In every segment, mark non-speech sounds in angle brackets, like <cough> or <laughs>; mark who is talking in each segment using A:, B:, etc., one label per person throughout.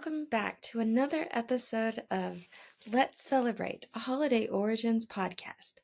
A: Welcome back to another episode of Let's Celebrate, a Holiday Origins podcast.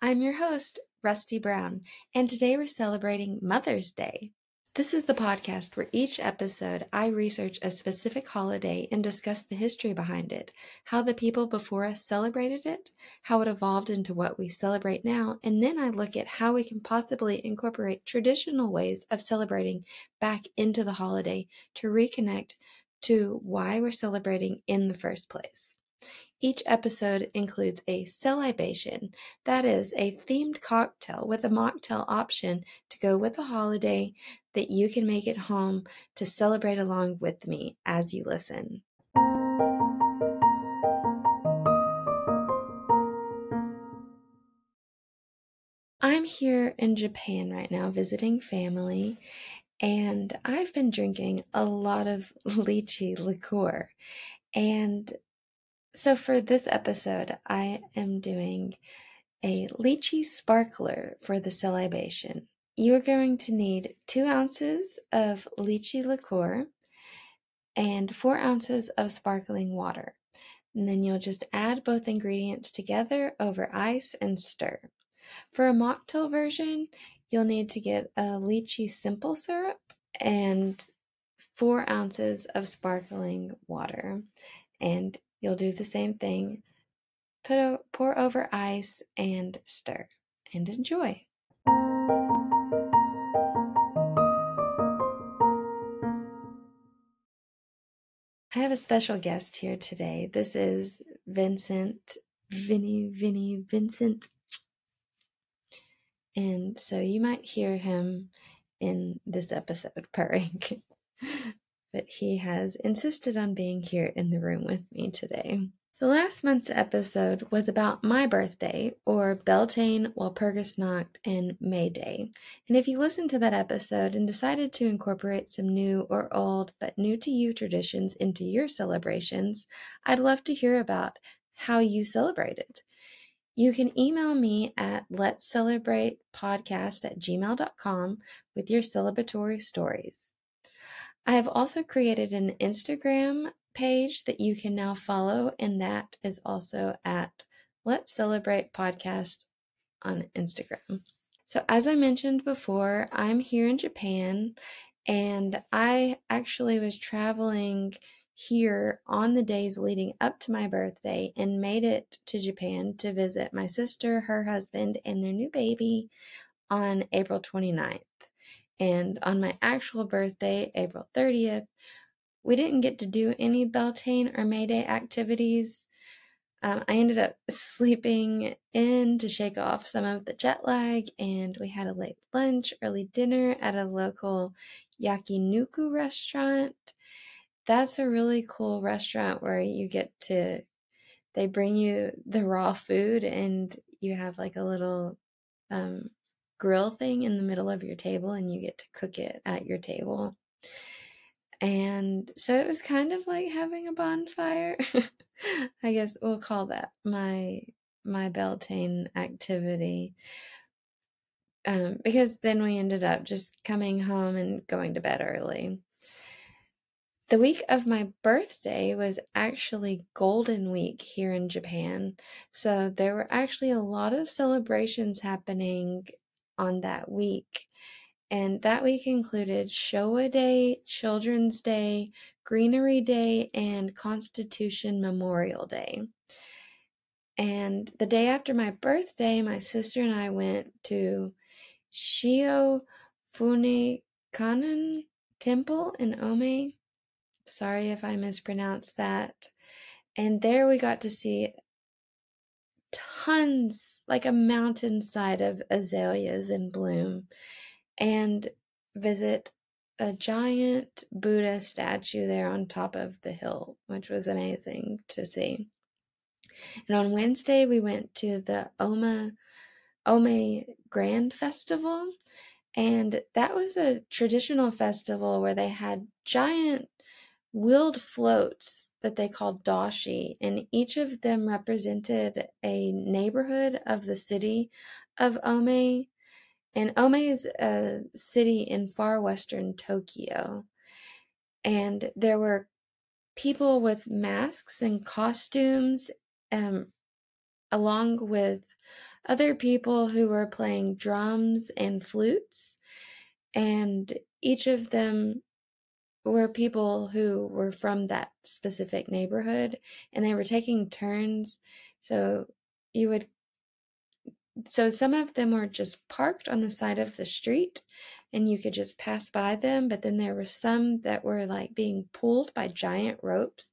A: I'm your host, Rusty Brown, and today we're celebrating Mother's Day. This is the podcast where each episode I research a specific holiday and discuss the history behind it, how the people before us celebrated it, how it evolved into what we celebrate now, and then I look at how we can possibly incorporate traditional ways of celebrating back into the holiday to reconnect to why we're celebrating in the first place. Each episode includes a CeLibation, that is, a themed cocktail with a mocktail option to go with the holiday that you can make at home to celebrate along with me as you listen. I'm here in Japan right now visiting family, and I've been drinking a lot of <laughs> lychee liqueur. And so for this episode, I am doing a lychee sparkler for the CeLibation. You're going to need two ounces of lychee liqueur and four ounces of sparkling water. And then you'll just add both ingredients together over ice and stir. For a mocktail version, you'll need to get a lychee simple syrup and four ounces of sparkling water. And you'll do the same thing. Put a, pour over ice and stir and enjoy. I have a special guest here today. This is Vincent, Vinny, Vinny, Vincent and so you might hear him in this episode <laughs> purring. but he has insisted on being here in the room with me today. So last month's episode was about my birthday, or Beltane, Walpurgisnacht, and May Day. And if you listened to that episode and decided to incorporate some new or old but new to you traditions into your celebrations, I'd love to hear about how you celebrated. You can email me at let's celebrate podcast at gmail.com with your celebratory stories. I have also created an Instagram page that you can now follow, and that is also at Let's Celebrate Podcast on Instagram. So, as I mentioned before, I'm here in Japan and I actually was traveling here on the days leading up to my birthday and made it to Japan to visit my sister, her husband, and their new baby on April 29th. And on my actual birthday, April 30th, we didn't get to do any Beltane or May Day activities. Um, I ended up <laughs> sleeping in to shake off some of the jet lag, and we had a late lunch, early dinner at a local yakiniku restaurant that's a really cool restaurant where you get to they bring you the raw food and you have like a little um, grill thing in the middle of your table and you get to cook it at your table. And so it was kind of like having a bonfire. <laughs> I guess we'll call that my my beltane activity. Um, because then we ended up just coming home and going to bed early the week of my birthday was actually Golden Week here in Japan. So there were actually a lot of celebrations happening on that week. And that week included Showa Day, Children's Day, Greenery Day, and Constitution Memorial Day. And the day after my birthday, my sister and I went to Shio Fune Temple in Ome Sorry if I mispronounced that. And there we got to see tons, like a mountainside of azaleas in bloom, and visit a giant Buddha statue there on top of the hill, which was amazing to see. And on Wednesday, we went to the Oma Ome Grand Festival, and that was a traditional festival where they had giant wheeled floats that they called dashi, and each of them represented a neighborhood of the city of Ome. And Ome is a city in far western Tokyo. And there were people with masks and costumes, um, along with other people who were playing drums and flutes. And each of them were people who were from that specific neighborhood and they were taking turns. So you would so some of them were just parked on the side of the street and you could just pass by them but then there were some that were like being pulled by giant ropes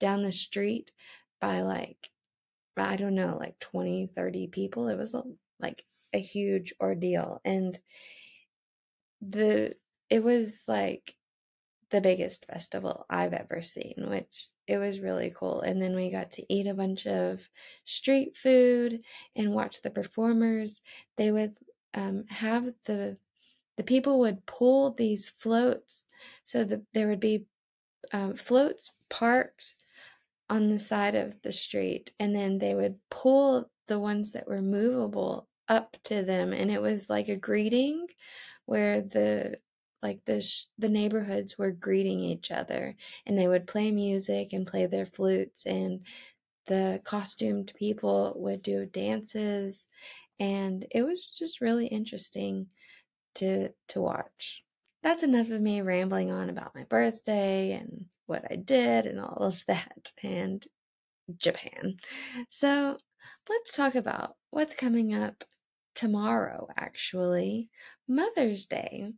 A: down the street by like i don't know like 20 30 people it was like a huge ordeal and the it was like the biggest festival I've ever seen, which it was really cool. And then we got to eat a bunch of street food and watch the performers. They would um, have the the people would pull these floats, so that there would be um, floats parked on the side of the street, and then they would pull the ones that were movable up to them, and it was like a greeting where the like the sh- the neighborhoods were greeting each other and they would play music and play their flutes and the costumed people would do dances and it was just really interesting to to watch that's enough of me rambling on about my birthday and what I did and all of that <laughs> and Japan. So, let's talk about what's coming up tomorrow actually, Mother's Day.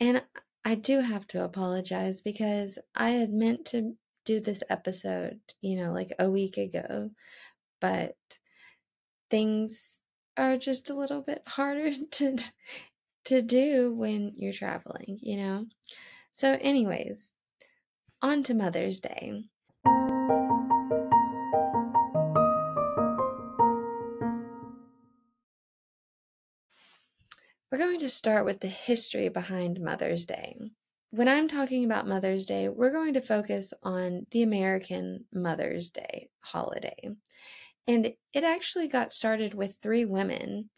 A: And I do have to apologize because I had meant to do this episode, you know, like a week ago, but things are just a little bit harder <laughs> to to do when you're traveling, you know. So anyways, on to Mother's Day. We're going to start with the history behind Mother's Day. When I'm talking about Mother's Day, we're going to focus on the American Mother's Day holiday. And it actually got started with three women,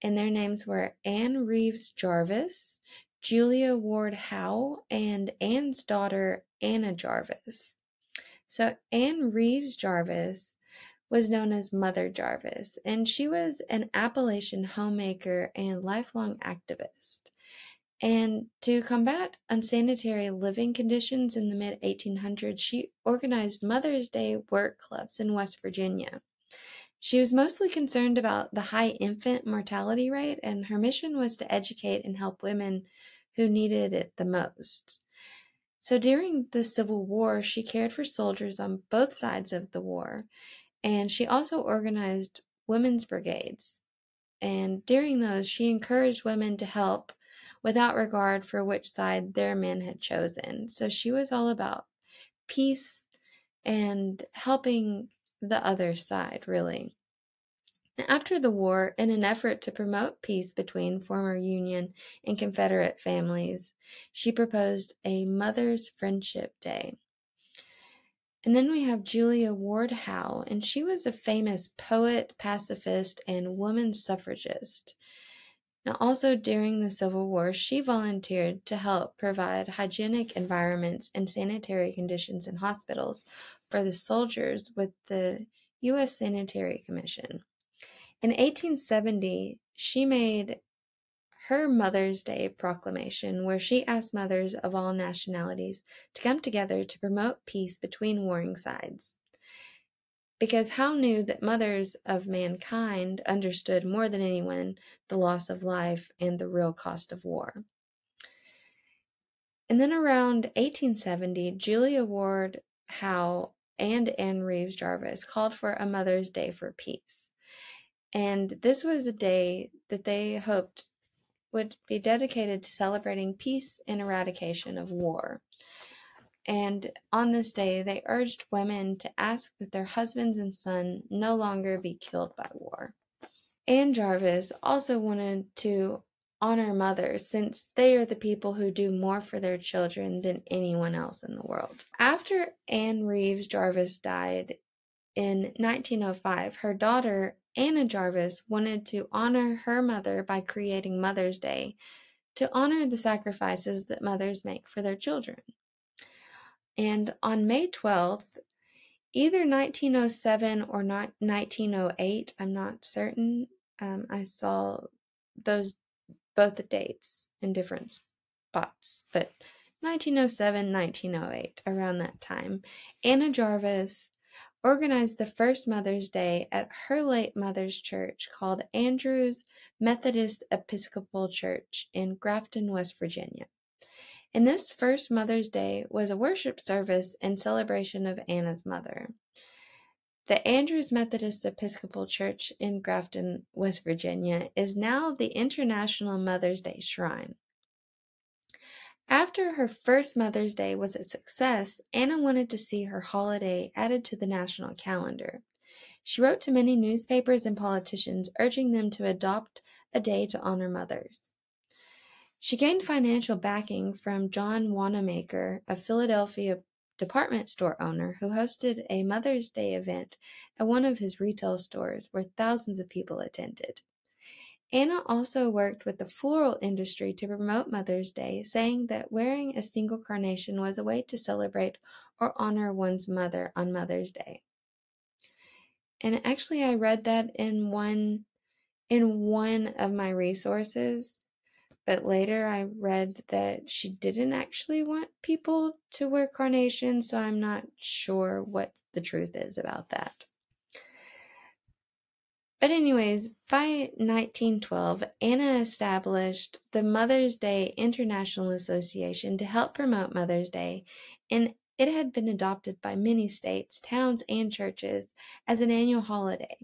A: and their names were Anne Reeves Jarvis, Julia Ward Howe, and Anne's daughter, Anna Jarvis. So, Anne Reeves Jarvis was known as Mother Jarvis, and she was an Appalachian homemaker and lifelong activist. And to combat unsanitary living conditions in the mid 1800s, she organized Mother's Day work clubs in West Virginia. She was mostly concerned about the high infant mortality rate, and her mission was to educate and help women who needed it the most. So during the Civil War, she cared for soldiers on both sides of the war, and she also organized women's brigades. And during those, she encouraged women to help without regard for which side their men had chosen. So she was all about peace and helping the other side, really. After the war, in an effort to promote peace between former Union and Confederate families, she proposed a Mother's Friendship Day. And then we have Julia Ward Howe, and she was a famous poet, pacifist, and woman suffragist. Now, also during the Civil War, she volunteered to help provide hygienic environments and sanitary conditions in hospitals for the soldiers with the U.S. Sanitary Commission. In 1870, she made her Mother's Day proclamation, where she asked mothers of all nationalities to come together to promote peace between warring sides. Because Howe knew that mothers of mankind understood more than anyone the loss of life and the real cost of war. And then around 1870, Julia Ward Howe and Anne Reeves Jarvis called for a Mother's Day for Peace. And this was a day that they hoped would be dedicated to celebrating peace and eradication of war. And on this day, they urged women to ask that their husbands and sons no longer be killed by war. Anne Jarvis also wanted to honor mothers since they are the people who do more for their children than anyone else in the world. After Anne Reeves Jarvis died in 1905, her daughter Anna Jarvis wanted to honor her mother by creating Mother's Day to honor the sacrifices that mothers make for their children. And on May 12th, either 1907 or 1908, I'm not certain. Um, I saw those both dates in different spots, but 1907, 1908, around that time, Anna Jarvis organized the first Mother's Day at her late mother's church called Andrews Methodist Episcopal Church in Grafton, West Virginia. And this first Mother's Day was a worship service in celebration of Anna's mother. The Andrews Methodist Episcopal Church in Grafton, West Virginia is now the International Mother's Day Shrine. After her first Mother's Day was a success, Anna wanted to see her holiday added to the national calendar. She wrote to many newspapers and politicians urging them to adopt a day to honor mothers. She gained financial backing from John Wanamaker, a Philadelphia department store owner who hosted a Mother's Day event at one of his retail stores where thousands of people attended. Anna also worked with the floral industry to promote Mother's Day, saying that wearing a single carnation was a way to celebrate or honor one's mother on Mother's Day. And actually I read that in one in one of my resources, but later I read that she didn't actually want people to wear carnations, so I'm not sure what the truth is about that. But, anyways, by 1912, Anna established the Mother's Day International Association to help promote Mother's Day, and it had been adopted by many states, towns, and churches as an annual holiday.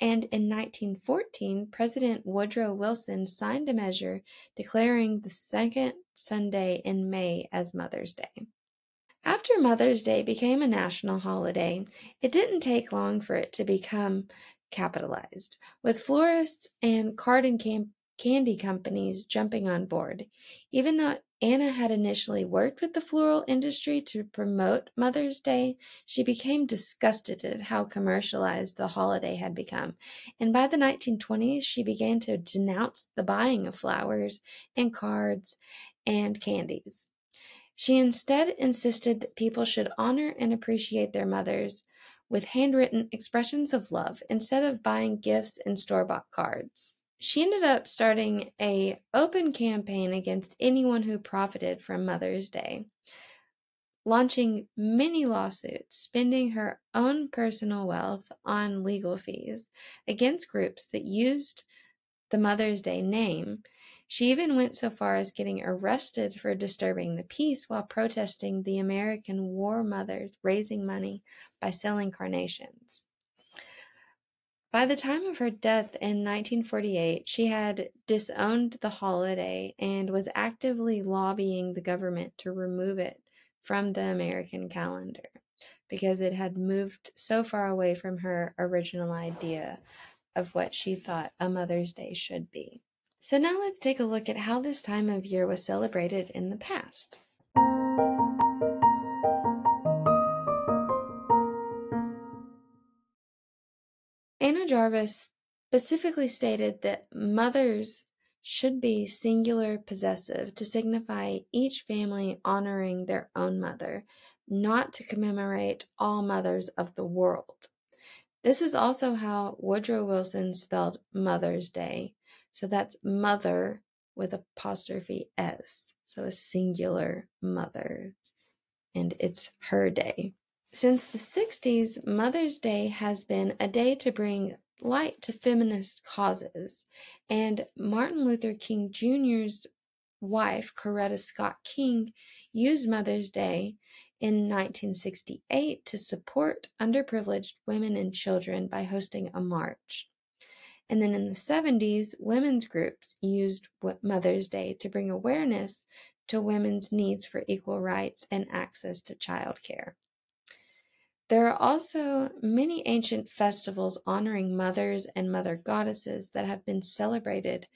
A: And in 1914, President Woodrow Wilson signed a measure declaring the second Sunday in May as Mother's Day. After Mother's Day became a national holiday, it didn't take long for it to become capitalized, with florists and card and cam- candy companies jumping on board. Even though Anna had initially worked with the floral industry to promote Mother's Day, she became disgusted at how commercialized the holiday had become. And by the 1920s, she began to denounce the buying of flowers and cards and candies. She instead insisted that people should honor and appreciate their mothers with handwritten expressions of love instead of buying gifts and store-bought cards. She ended up starting a open campaign against anyone who profited from Mother's Day, launching many lawsuits, spending her own personal wealth on legal fees against groups that used the Mother's Day name she even went so far as getting arrested for disturbing the peace while protesting the American war mothers raising money by selling carnations. By the time of her death in 1948, she had disowned the holiday and was actively lobbying the government to remove it from the American calendar because it had moved so far away from her original idea of what she thought a Mother's Day should be. So now let's take a look at how this time of year was celebrated in the past. Anna Jarvis specifically stated that mothers should be singular possessive to signify each family honoring their own mother, not to commemorate all mothers of the world. This is also how Woodrow Wilson spelled Mother's Day, so that's mother with apostrophe S. So a singular mother. And it's her day. Since the 60s, Mother's Day has been a day to bring light to feminist causes. And Martin Luther King Jr.'s wife, Coretta Scott King, used Mother's Day in 1968 to support underprivileged women and children by hosting a march. And then in the 70s, women's groups used Mother's Day to bring awareness to women's needs for equal rights and access to childcare. There are also many ancient festivals honoring mothers and mother goddesses that have been celebrated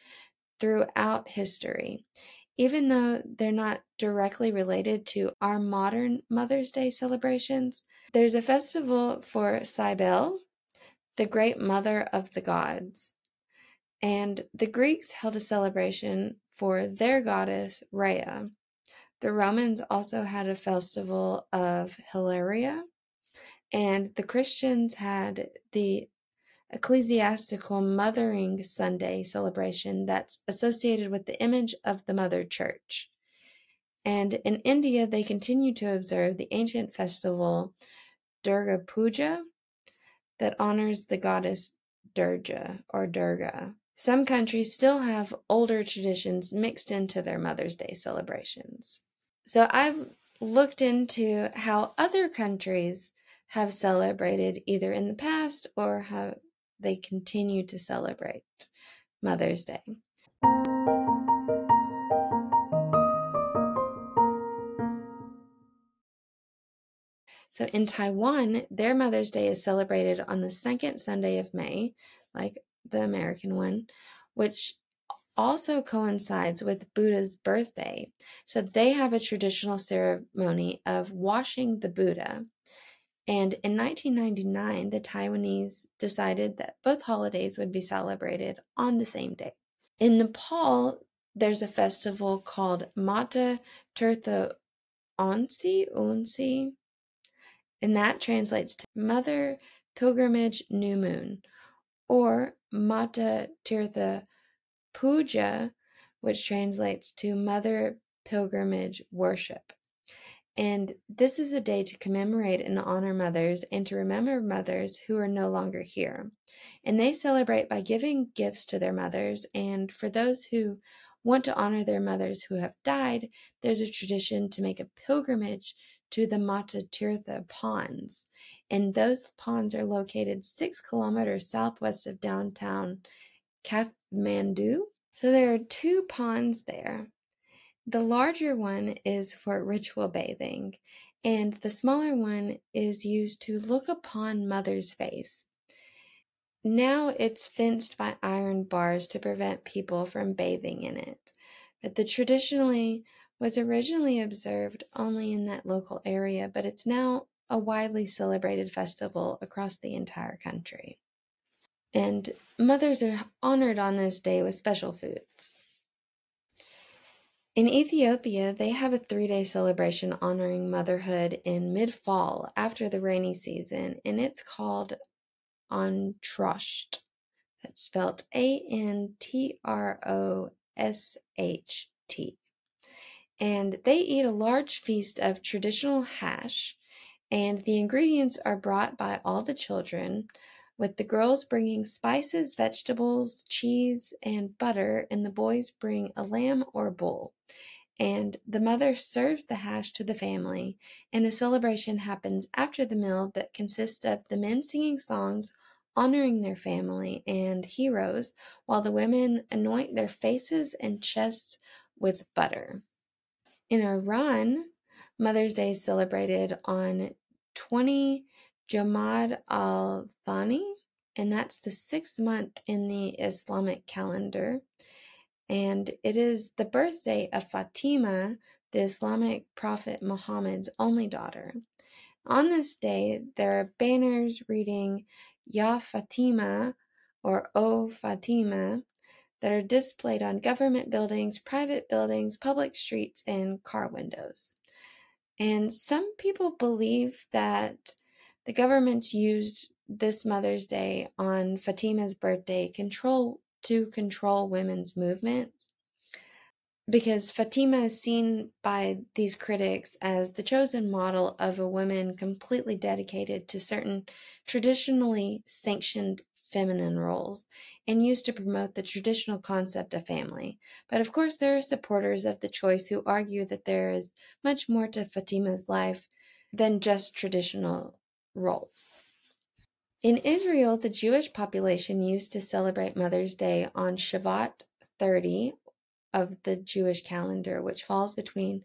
A: throughout history. Even though they're not directly related to our modern Mother's Day celebrations, there's a festival for Cybele, the great mother of the gods. And the Greeks held a celebration for their goddess Rhea, The Romans also had a festival of Hilaria, and the Christians had the ecclesiastical Mothering Sunday celebration that's associated with the image of the Mother Church. And in India, they continue to observe the ancient festival Durga Puja that honors the goddess Durga or Durga. Some countries still have older traditions mixed into their Mother's Day celebrations. So I've looked into how other countries have celebrated either in the past or how they continue to celebrate Mother's Day. So in Taiwan, their Mother's Day is celebrated on the second Sunday of May, like the American one, which also coincides with Buddha's birthday. So they have a traditional ceremony of washing the Buddha. And in 1999, the Taiwanese decided that both holidays would be celebrated on the same day. In Nepal, there's a festival called Mata Tirtha Onsi, Unsi, and that translates to Mother Pilgrimage New Moon, or Mata Tirtha Puja, which translates to Mother Pilgrimage Worship. And this is a day to commemorate and honor mothers and to remember mothers who are no longer here. And they celebrate by giving gifts to their mothers. And for those who want to honor their mothers who have died, there's a tradition to make a pilgrimage to the Mata Tirtha ponds. And those ponds are located six kilometers southwest of downtown Kathmandu. So there are two ponds there. The larger one is for ritual bathing, and the smaller one is used to look upon Mother's face. Now it's fenced by iron bars to prevent people from bathing in it, but the traditionally was originally observed only in that local area, but it's now a widely celebrated festival across the entire country. And mothers are honored on this day with special foods. In Ethiopia, they have a three day celebration honoring motherhood in mid fall after the rainy season, and it's called Antrosht. That's spelled A N T R O S H T. And they eat a large feast of traditional hash, and the ingredients are brought by all the children, with the girls bringing spices, vegetables, cheese, and butter, and the boys bring a lamb or bull and the mother serves the hash to the family, and a celebration happens after the meal that consists of the men singing songs honoring their family and heroes, while the women anoint their faces and chests with butter. In Iran, Mother's Day is celebrated on 20 Jamad al Thani, and that's the sixth month in the Islamic calendar and it is the birthday of Fatima, the Islamic prophet Muhammad's only daughter. On this day, there are banners reading Ya Fatima or O Fatima that are displayed on government buildings, private buildings, public streets, and car windows. And some people believe that the government used this Mother's Day on Fatima's birthday control to control women's movements because Fatima is seen by these critics as the chosen model of a woman completely dedicated to certain traditionally sanctioned feminine roles and used to promote the traditional concept of family. But of course, there are supporters of the choice who argue that there is much more to Fatima's life than just traditional roles. In Israel, the Jewish population used to celebrate Mother's Day on Shavat 30 of the Jewish calendar, which falls between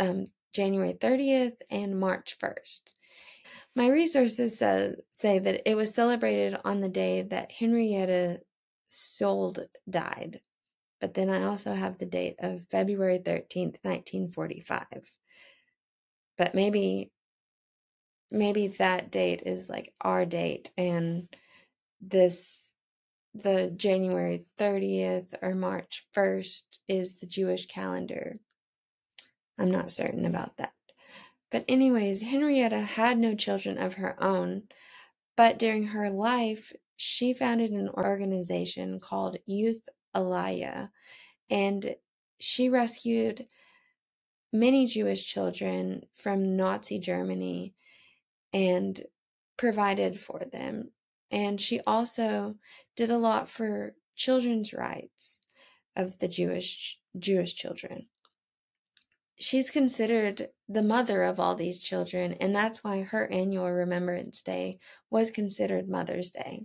A: um, January 30th and March 1st. My resources say, say that it was celebrated on the day that Henrietta Szold died, but then I also have the date of February 13th, 1945. But maybe maybe that date is like our date and this the January 30th or March 1st is the Jewish calendar. I'm not certain about that. But, anyways, Henrietta had no children of her own, but during her life, she founded an organization called Youth Aliyah, and she rescued many Jewish children from Nazi Germany and provided for them. And she also did a lot for children's rights of the Jewish Jewish children. She's considered the mother of all these children, and that's why her annual Remembrance Day was considered Mother's Day.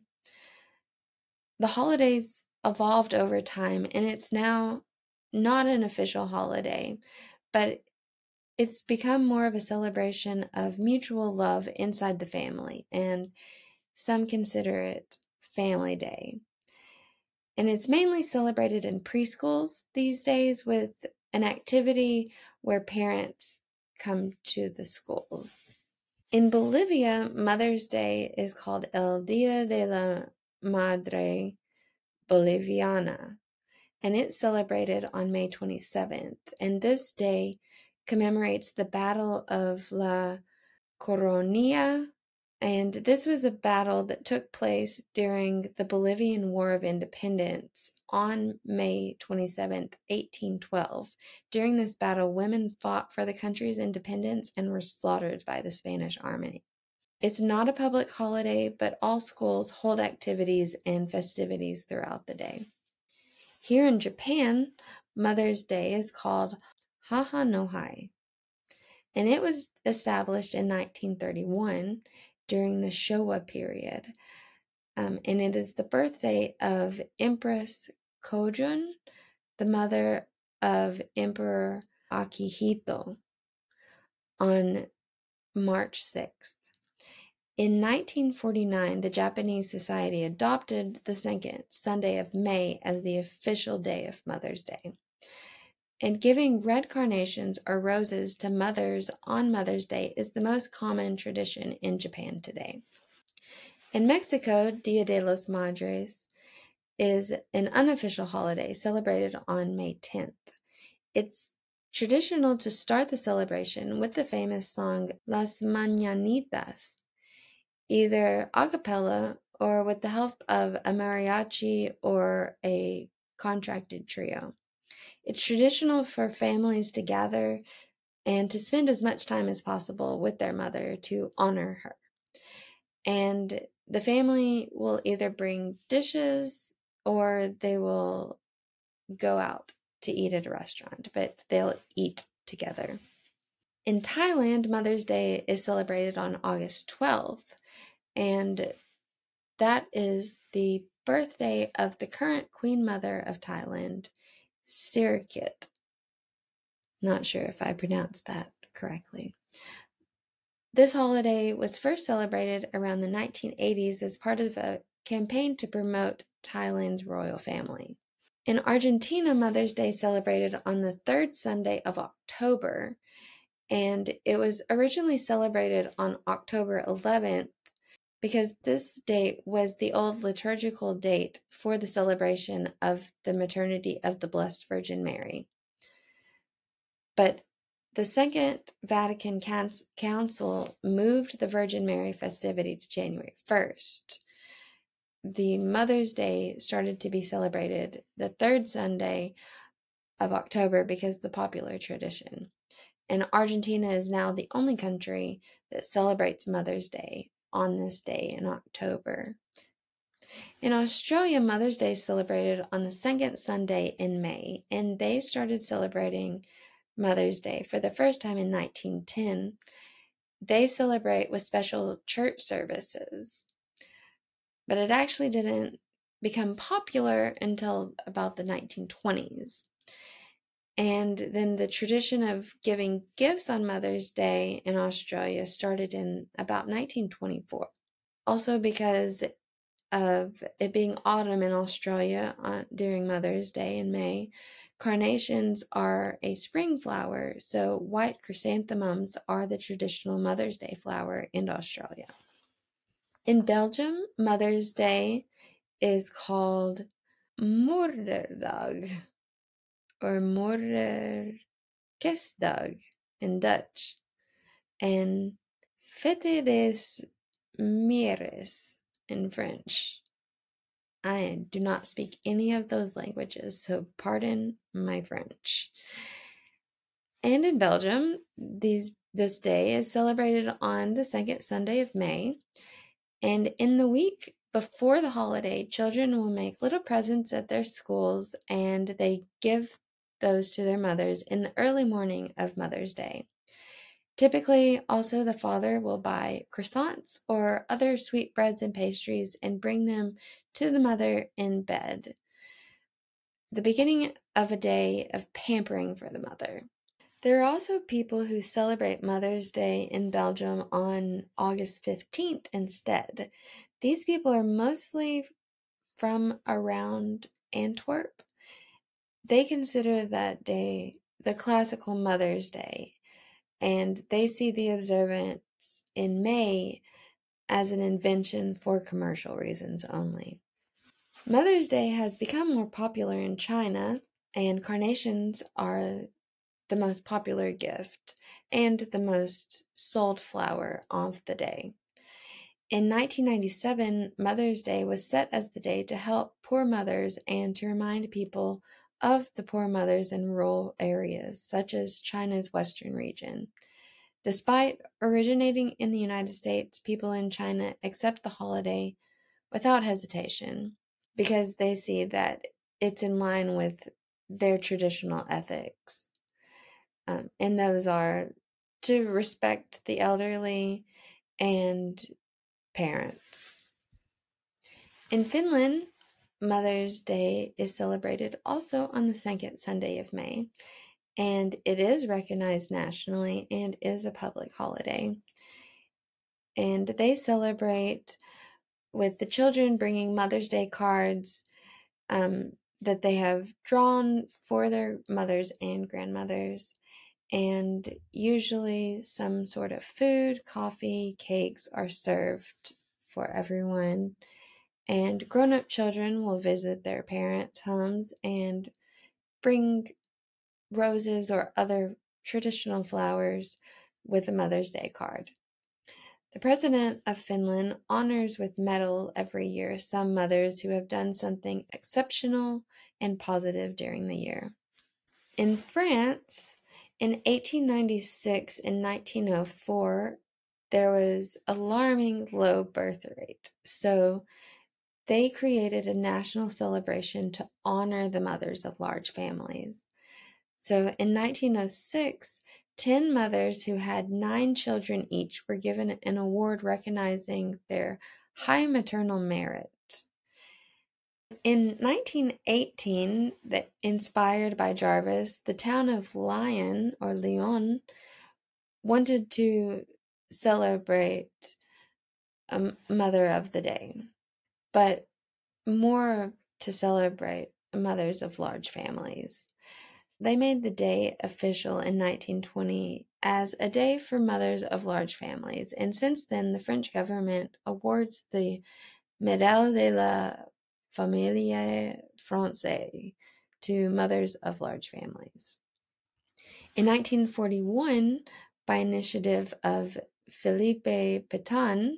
A: The holidays evolved over time, and it's now not an official holiday, but it's become more of a celebration of mutual love inside the family, and some consider it Family Day. And it's mainly celebrated in preschools these days with an activity where parents come to the schools. In Bolivia, Mother's Day is called El Dia de la Madre Boliviana, and it's celebrated on May 27th. And this day commemorates the Battle of La Coronilla and this was a battle that took place during the Bolivian War of Independence on May 27, 1812. During this battle, women fought for the country's independence and were slaughtered by the Spanish army. It's not a public holiday, but all schools hold activities and festivities throughout the day. Here in Japan, Mother's Day is called Haha no Hi, and it was established in 1931 during the Showa period. Um, and it is the birthday of Empress Kojun, the mother of Emperor Akihito, on March 6th. In 1949, the Japanese Society adopted the second Sunday of May as the official day of Mother's Day and giving red carnations or roses to mothers on Mother's Day is the most common tradition in Japan today. In Mexico, Dia de los Madres is an unofficial holiday celebrated on May 10th. It's traditional to start the celebration with the famous song Las Mañanitas, either a cappella or with the help of a mariachi or a contracted trio. It's traditional for families to gather and to spend as much time as possible with their mother to honor her. And the family will either bring dishes or they will go out to eat at a restaurant, but they'll eat together. In Thailand, Mother's Day is celebrated on August 12th, and that is the birthday of the current Queen Mother of Thailand, Sirikit. Not sure if I pronounced that correctly. This holiday was first celebrated around the 1980s as part of a campaign to promote Thailand's royal family. In Argentina, Mother's Day celebrated on the third Sunday of October, and it was originally celebrated on October 11th because this date was the old liturgical date for the celebration of the maternity of the Blessed Virgin Mary. But the Second Vatican Council moved the Virgin Mary festivity to January 1st. The Mother's Day started to be celebrated the third Sunday of October because the popular tradition. And Argentina is now the only country that celebrates Mother's Day on this day in October. In Australia, Mother's Day is celebrated on the second Sunday in May, and they started celebrating Mother's Day for the first time in 1910. They celebrate with special church services, but it actually didn't become popular until about the 1920s. And then the tradition of giving gifts on Mother's Day in Australia started in about 1924. Also, because of it being autumn in Australia on, during Mother's Day in May, carnations are a spring flower, so white chrysanthemums are the traditional Mother's Day flower in Australia. In Belgium, Mother's Day is called Moederdag or Moeder Kerstdag in Dutch, and Fête des Mères in French. I do not speak any of those languages, so pardon my French. And in Belgium, these this day is celebrated on the second Sunday of May. And in the week before the holiday, children will make little presents at their schools and they give those to their mothers in the early morning of Mother's Day. Typically, also, the father will buy croissants or other sweetbreads and pastries and bring them to the mother in bed. The beginning of a day of pampering for the mother. There are also people who celebrate Mother's Day in Belgium on August 15th instead. These people are mostly from around Antwerp. They consider that day the classical Mother's Day, and they see the observance in May as an invention for commercial reasons only. Mother's Day has become more popular in China, and carnations are the most popular gift and the most sold flower of the day. In 1997, Mother's Day was set as the day to help poor mothers and to remind people of the poor mothers in rural areas, such as China's western region. Despite originating in the United States, people in China accept the holiday without hesitation because they see that it's in line with their traditional ethics. Um, and those are to respect the elderly and parents. In Finland, Mother's Day is celebrated also on the second Sunday of May, and it is recognized nationally and is a public holiday. And they celebrate with the children bringing Mother's Day cards um, that they have drawn for their mothers and grandmothers and usually some sort of food, coffee, cakes are served for everyone. And grown up children will visit their parents' homes and bring roses or other traditional flowers with a Mother's Day card. The President of Finland honors with medal every year some mothers who have done something exceptional and positive during the year. In France, in 1896 and 1904, there was alarming low birth rate. So they created a national celebration to honor the mothers of large families. So in 1906, 10 mothers who had nine children each were given an award recognizing their high maternal merit. In 1918, inspired by Jarvis, the town of Lyon or Lyon wanted to celebrate a Mother of the Day, but more to celebrate mothers of large families. They made the day official in 1920 as a day for mothers of large families, and since then, the French government awards the Médaille de la Famille Française to mothers of large families. In 1941, by initiative of Philippe Pétain,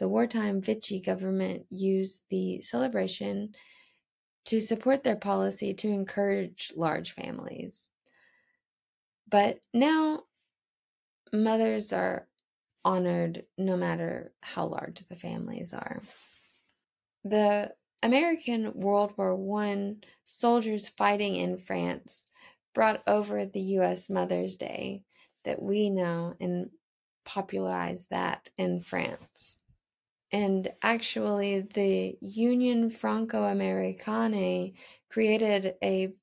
A: the wartime Vichy government used the celebration to support their policy to encourage large families. But now, mothers are honored no matter how large the families are. The American World War One soldiers fighting in France brought over the U.S. Mother's Day that we know and popularized that in France. And actually, the Union Franco Americane created a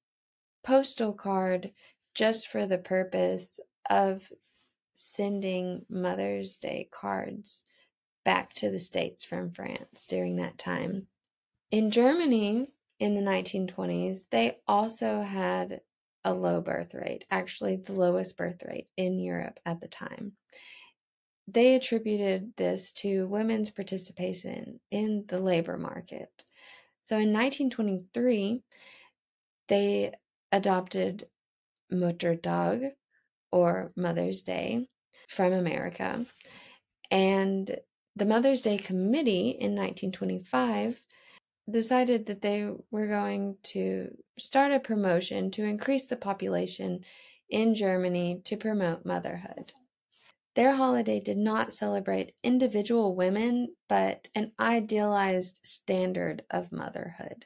A: postal card just for the purpose of sending Mother's Day cards back to the States from France during that time. In Germany in the 1920s, they also had a low birth rate, actually, the lowest birth rate in Europe at the time. They attributed this to women's participation in the labor market. So in 1923, they adopted Muttertag, or Mother's Day from America. And the Mother's Day Committee in 1925 decided that they were going to start a promotion to increase the population in Germany to promote motherhood. Their holiday did not celebrate individual women, but an idealized standard of motherhood.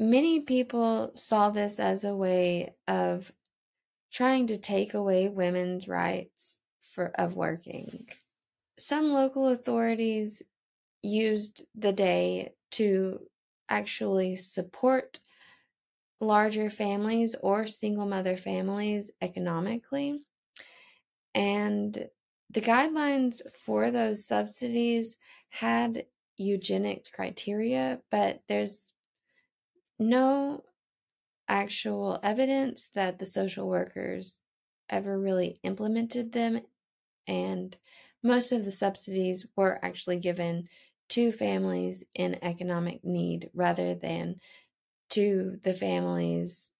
A: Many people saw this as a way of trying to take away women's rights for of working. Some local authorities used the day to actually support larger families or single mother families economically. And the guidelines for those subsidies had eugenics criteria, but there's no actual evidence that the social workers ever really implemented them. And most of the subsidies were actually given to families in economic need rather than to the families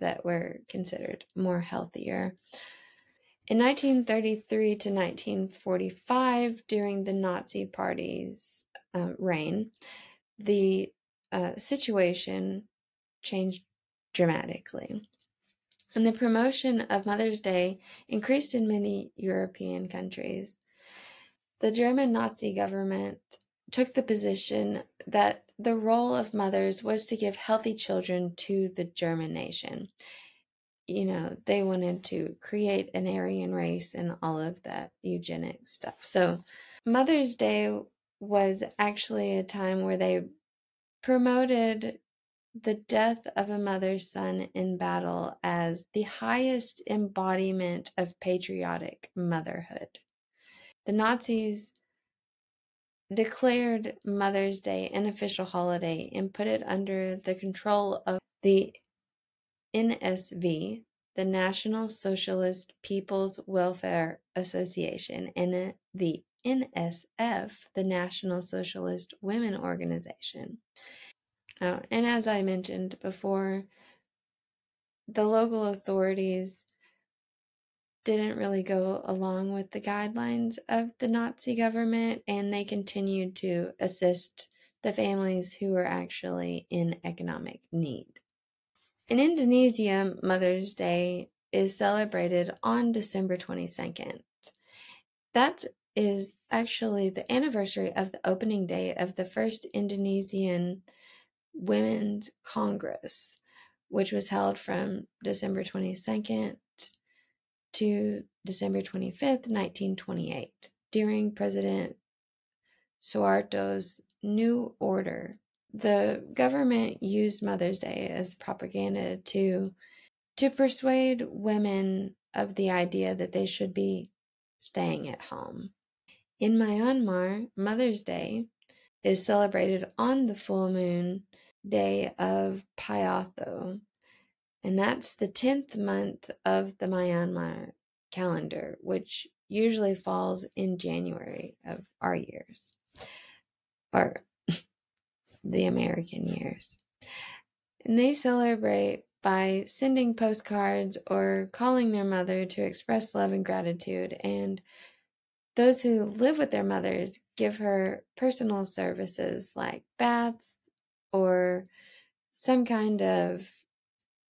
A: that were considered more healthier. In 1933 to 1945, during the Nazi Party's uh, reign, the uh, situation changed dramatically. And the promotion of Mother's Day increased in many European countries. The German Nazi government took the position that the role of mothers was to give healthy children to the German nation. You know, they wanted to create an Aryan race and all of that eugenic stuff. So, Mother's Day was actually a time where they promoted the death of a mother's son in battle as the highest embodiment of patriotic motherhood. The Nazis declared Mother's Day an official holiday and put it under the control of the NSV, the National Socialist People's Welfare Association, and the NSF, the National Socialist Women Organization. Uh, and as I mentioned before, the local authorities didn't really go along with the guidelines of the Nazi government and they continued to assist the families who were actually in economic need. In Indonesia, Mother's Day is celebrated on December 22nd. That is actually the anniversary of the opening day of the first Indonesian Women's Congress, which was held from December 22nd to December 25th, 1928, during President Suharto's New Order. The government used Mother's Day as propaganda to to persuade women of the idea that they should be staying at home. In Myanmar, Mother's Day is celebrated on the full moon day of Pyatho, and that's the 10th month of the Myanmar calendar, which usually falls in January of our years, or the American years. And they celebrate by sending postcards or calling their mother to express love and gratitude. And those who live with their mothers give her personal services like baths or some kind of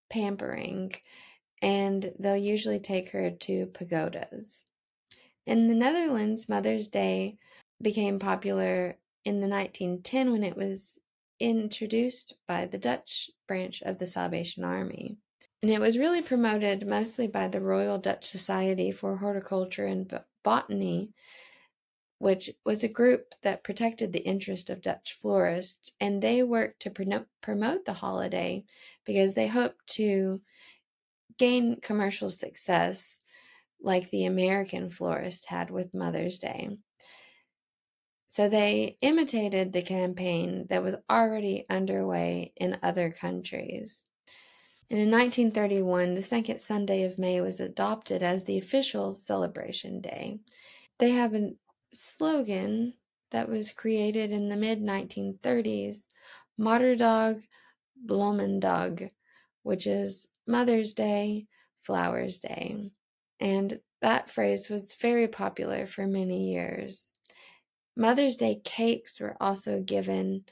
A: pampering, and they'll usually take her to pagodas. In the Netherlands, Mother's Day became popular in the 1910 when it was introduced by the Dutch branch of the Salvation Army. And it was really promoted mostly by the Royal Dutch Society for Horticulture and Botany which was a group that protected the interest of Dutch florists, and they worked to promote the holiday because they hoped to gain commercial success like the American florist had with Mother's Day. So they imitated the campaign that was already underway in other countries. And in 1931, the second Sunday of May was adopted as the official celebration day. They have a slogan that was created in the mid 1930s, Moederdag Bloemendag, which is Mother's Day, Flowers Day. And that phrase was very popular for many years. Mother's Day cakes were also given.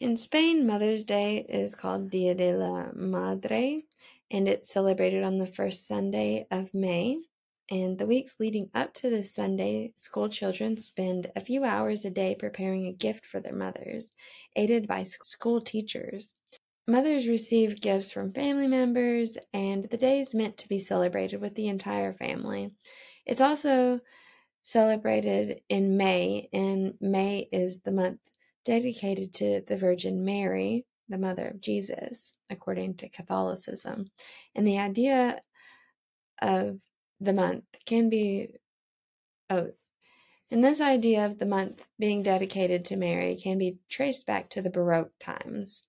A: In Spain, Mother's Day is called Dia de la Madre, and it's celebrated on the first Sunday of May. And the weeks leading up to this Sunday, school children spend a few hours a day preparing a gift for their mothers, aided by school teachers. Mothers receive gifts from family members, and the day is meant to be celebrated with the entire family. It's also celebrated in May, and May is the month dedicated to the Virgin Mary, the mother of Jesus, according to Catholicism. And the idea of the month can be oh and this idea of the month being dedicated to Mary can be traced back to the Baroque times.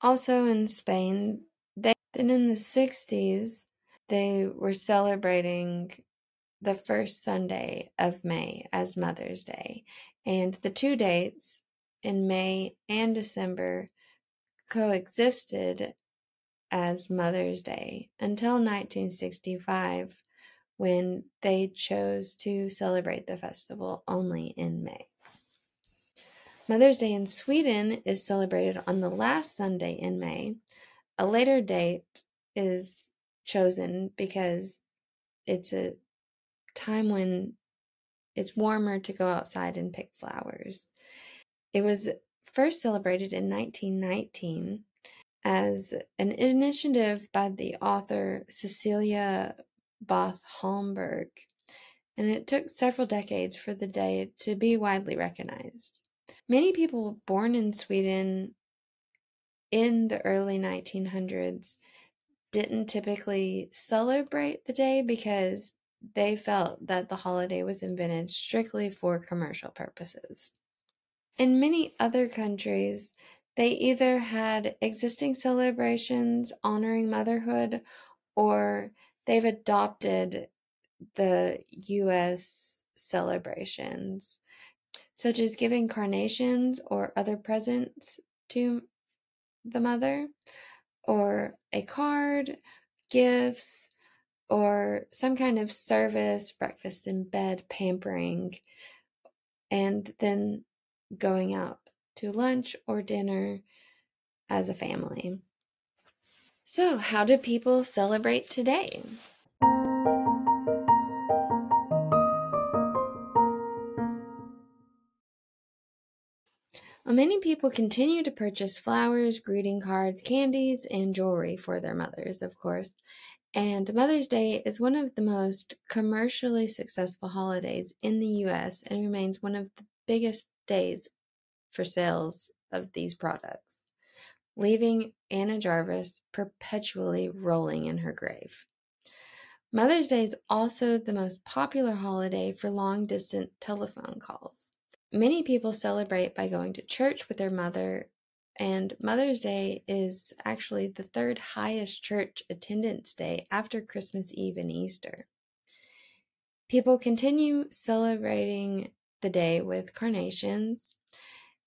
A: Also in Spain, they then in the 60s they were celebrating the first Sunday of May as Mother's Day, and the two dates in May and December coexisted as Mother's Day until 1965 when they chose to celebrate the festival only in May. Mother's Day in Sweden is celebrated on the last Sunday in May. A later date is chosen because it's a time when it's warmer to go outside and pick flowers. It was first celebrated in 1919 as an initiative by the author Cecilia Bååth Holmberg, and it took several decades for the day to be widely recognized. Many people born in Sweden in the early 1900s didn't typically celebrate the day because they felt that the holiday was invented strictly for commercial purposes. In many other countries, they either had existing celebrations honoring motherhood or they've adopted the US celebrations, such as giving carnations or other presents to the mother, or a card, gifts, or some kind of service, breakfast in bed, pampering, and then going out to lunch or dinner as a family. So, how do people celebrate today? Well, many people continue to purchase flowers, greeting cards, candies, and jewelry for their mothers, of course. And Mother's Day is one of the most commercially successful holidays in the US and remains one of the biggest days for sales of these products, leaving Anna Jarvis perpetually rolling in her grave. Mother's Day is also the most popular holiday for long distance telephone calls. Many people celebrate by going to church with their mother, and Mother's Day is actually the third highest church attendance day after Christmas Eve and Easter. People continue celebrating the day with carnations,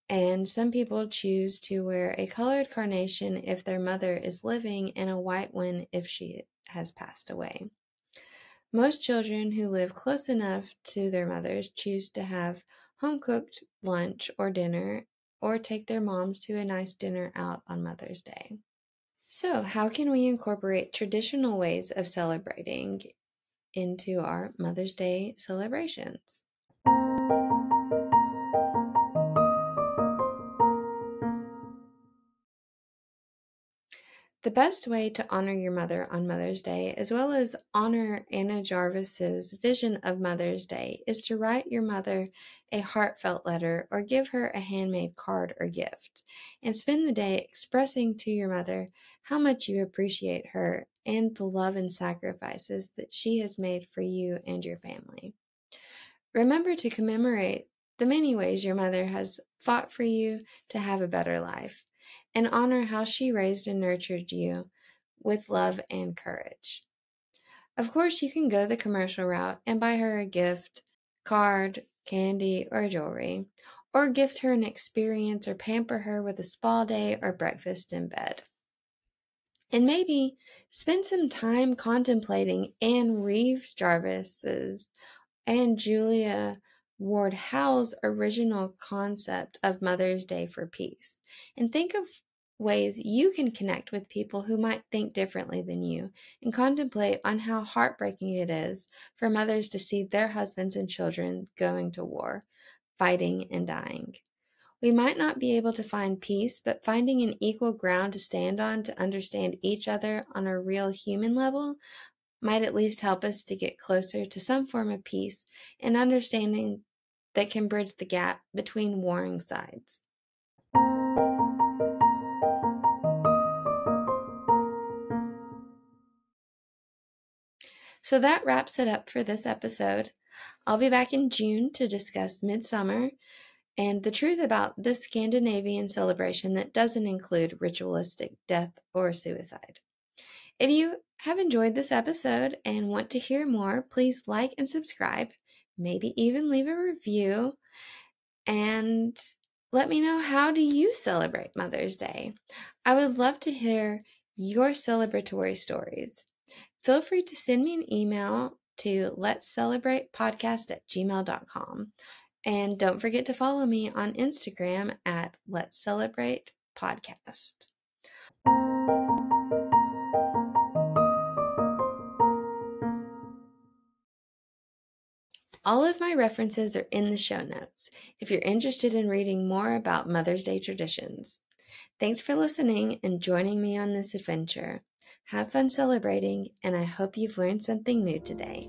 A: and some people choose to wear a colored carnation if their mother is living and a white one if she has passed away. Most children who live close enough to their mothers choose to have home cooked lunch or dinner or take their moms to a nice dinner out on Mother's Day. So, how can we incorporate traditional ways of celebrating into our Mother's Day celebrations? The best way to honor your mother on Mother's Day, as well as honor Anna Jarvis's vision of Mother's Day, is to write your mother a heartfelt letter or give her a handmade card or gift, and spend the day expressing to your mother how much you appreciate her and the love and sacrifices that she has made for you and your family. Remember to commemorate the many ways your mother has fought for you to have a better life and honor how she raised and nurtured you with love and courage. Of course, you can go the commercial route and buy her a gift, card, candy, or jewelry, or gift her an experience or pamper her with a spa day or breakfast in bed. And maybe spend some time contemplating Anne Reeves Jarvis's and Julia Ward Howe's original concept of Mother's Day for Peace. And think of ways you can connect with people who might think differently than you and contemplate on how heartbreaking it is for mothers to see their husbands and children going to war, fighting and dying. We might not be able to find peace, but finding an equal ground to stand on to understand each other on a real human level might at least help us to get closer to some form of peace and understanding that can bridge the gap between warring sides. So that wraps it up for this episode. I'll be back in June to discuss Midsummer and the truth about this Scandinavian celebration that doesn't include ritualistic death or suicide. If you have enjoyed this episode and want to hear more, please like and subscribe, maybe even leave a review, and let me know how do you celebrate Mother's Day? I would love to hear your celebratory stories. Feel free to send me an email to let's celebrate podcast at gmail.com and don't forget to follow me on Instagram at Let's Celebrate Podcast. All of my references are in the show notes if you're interested in reading more about Mother's Day traditions. Thanks for listening and joining me on this adventure. Have fun celebrating, and I hope you've learned something new today.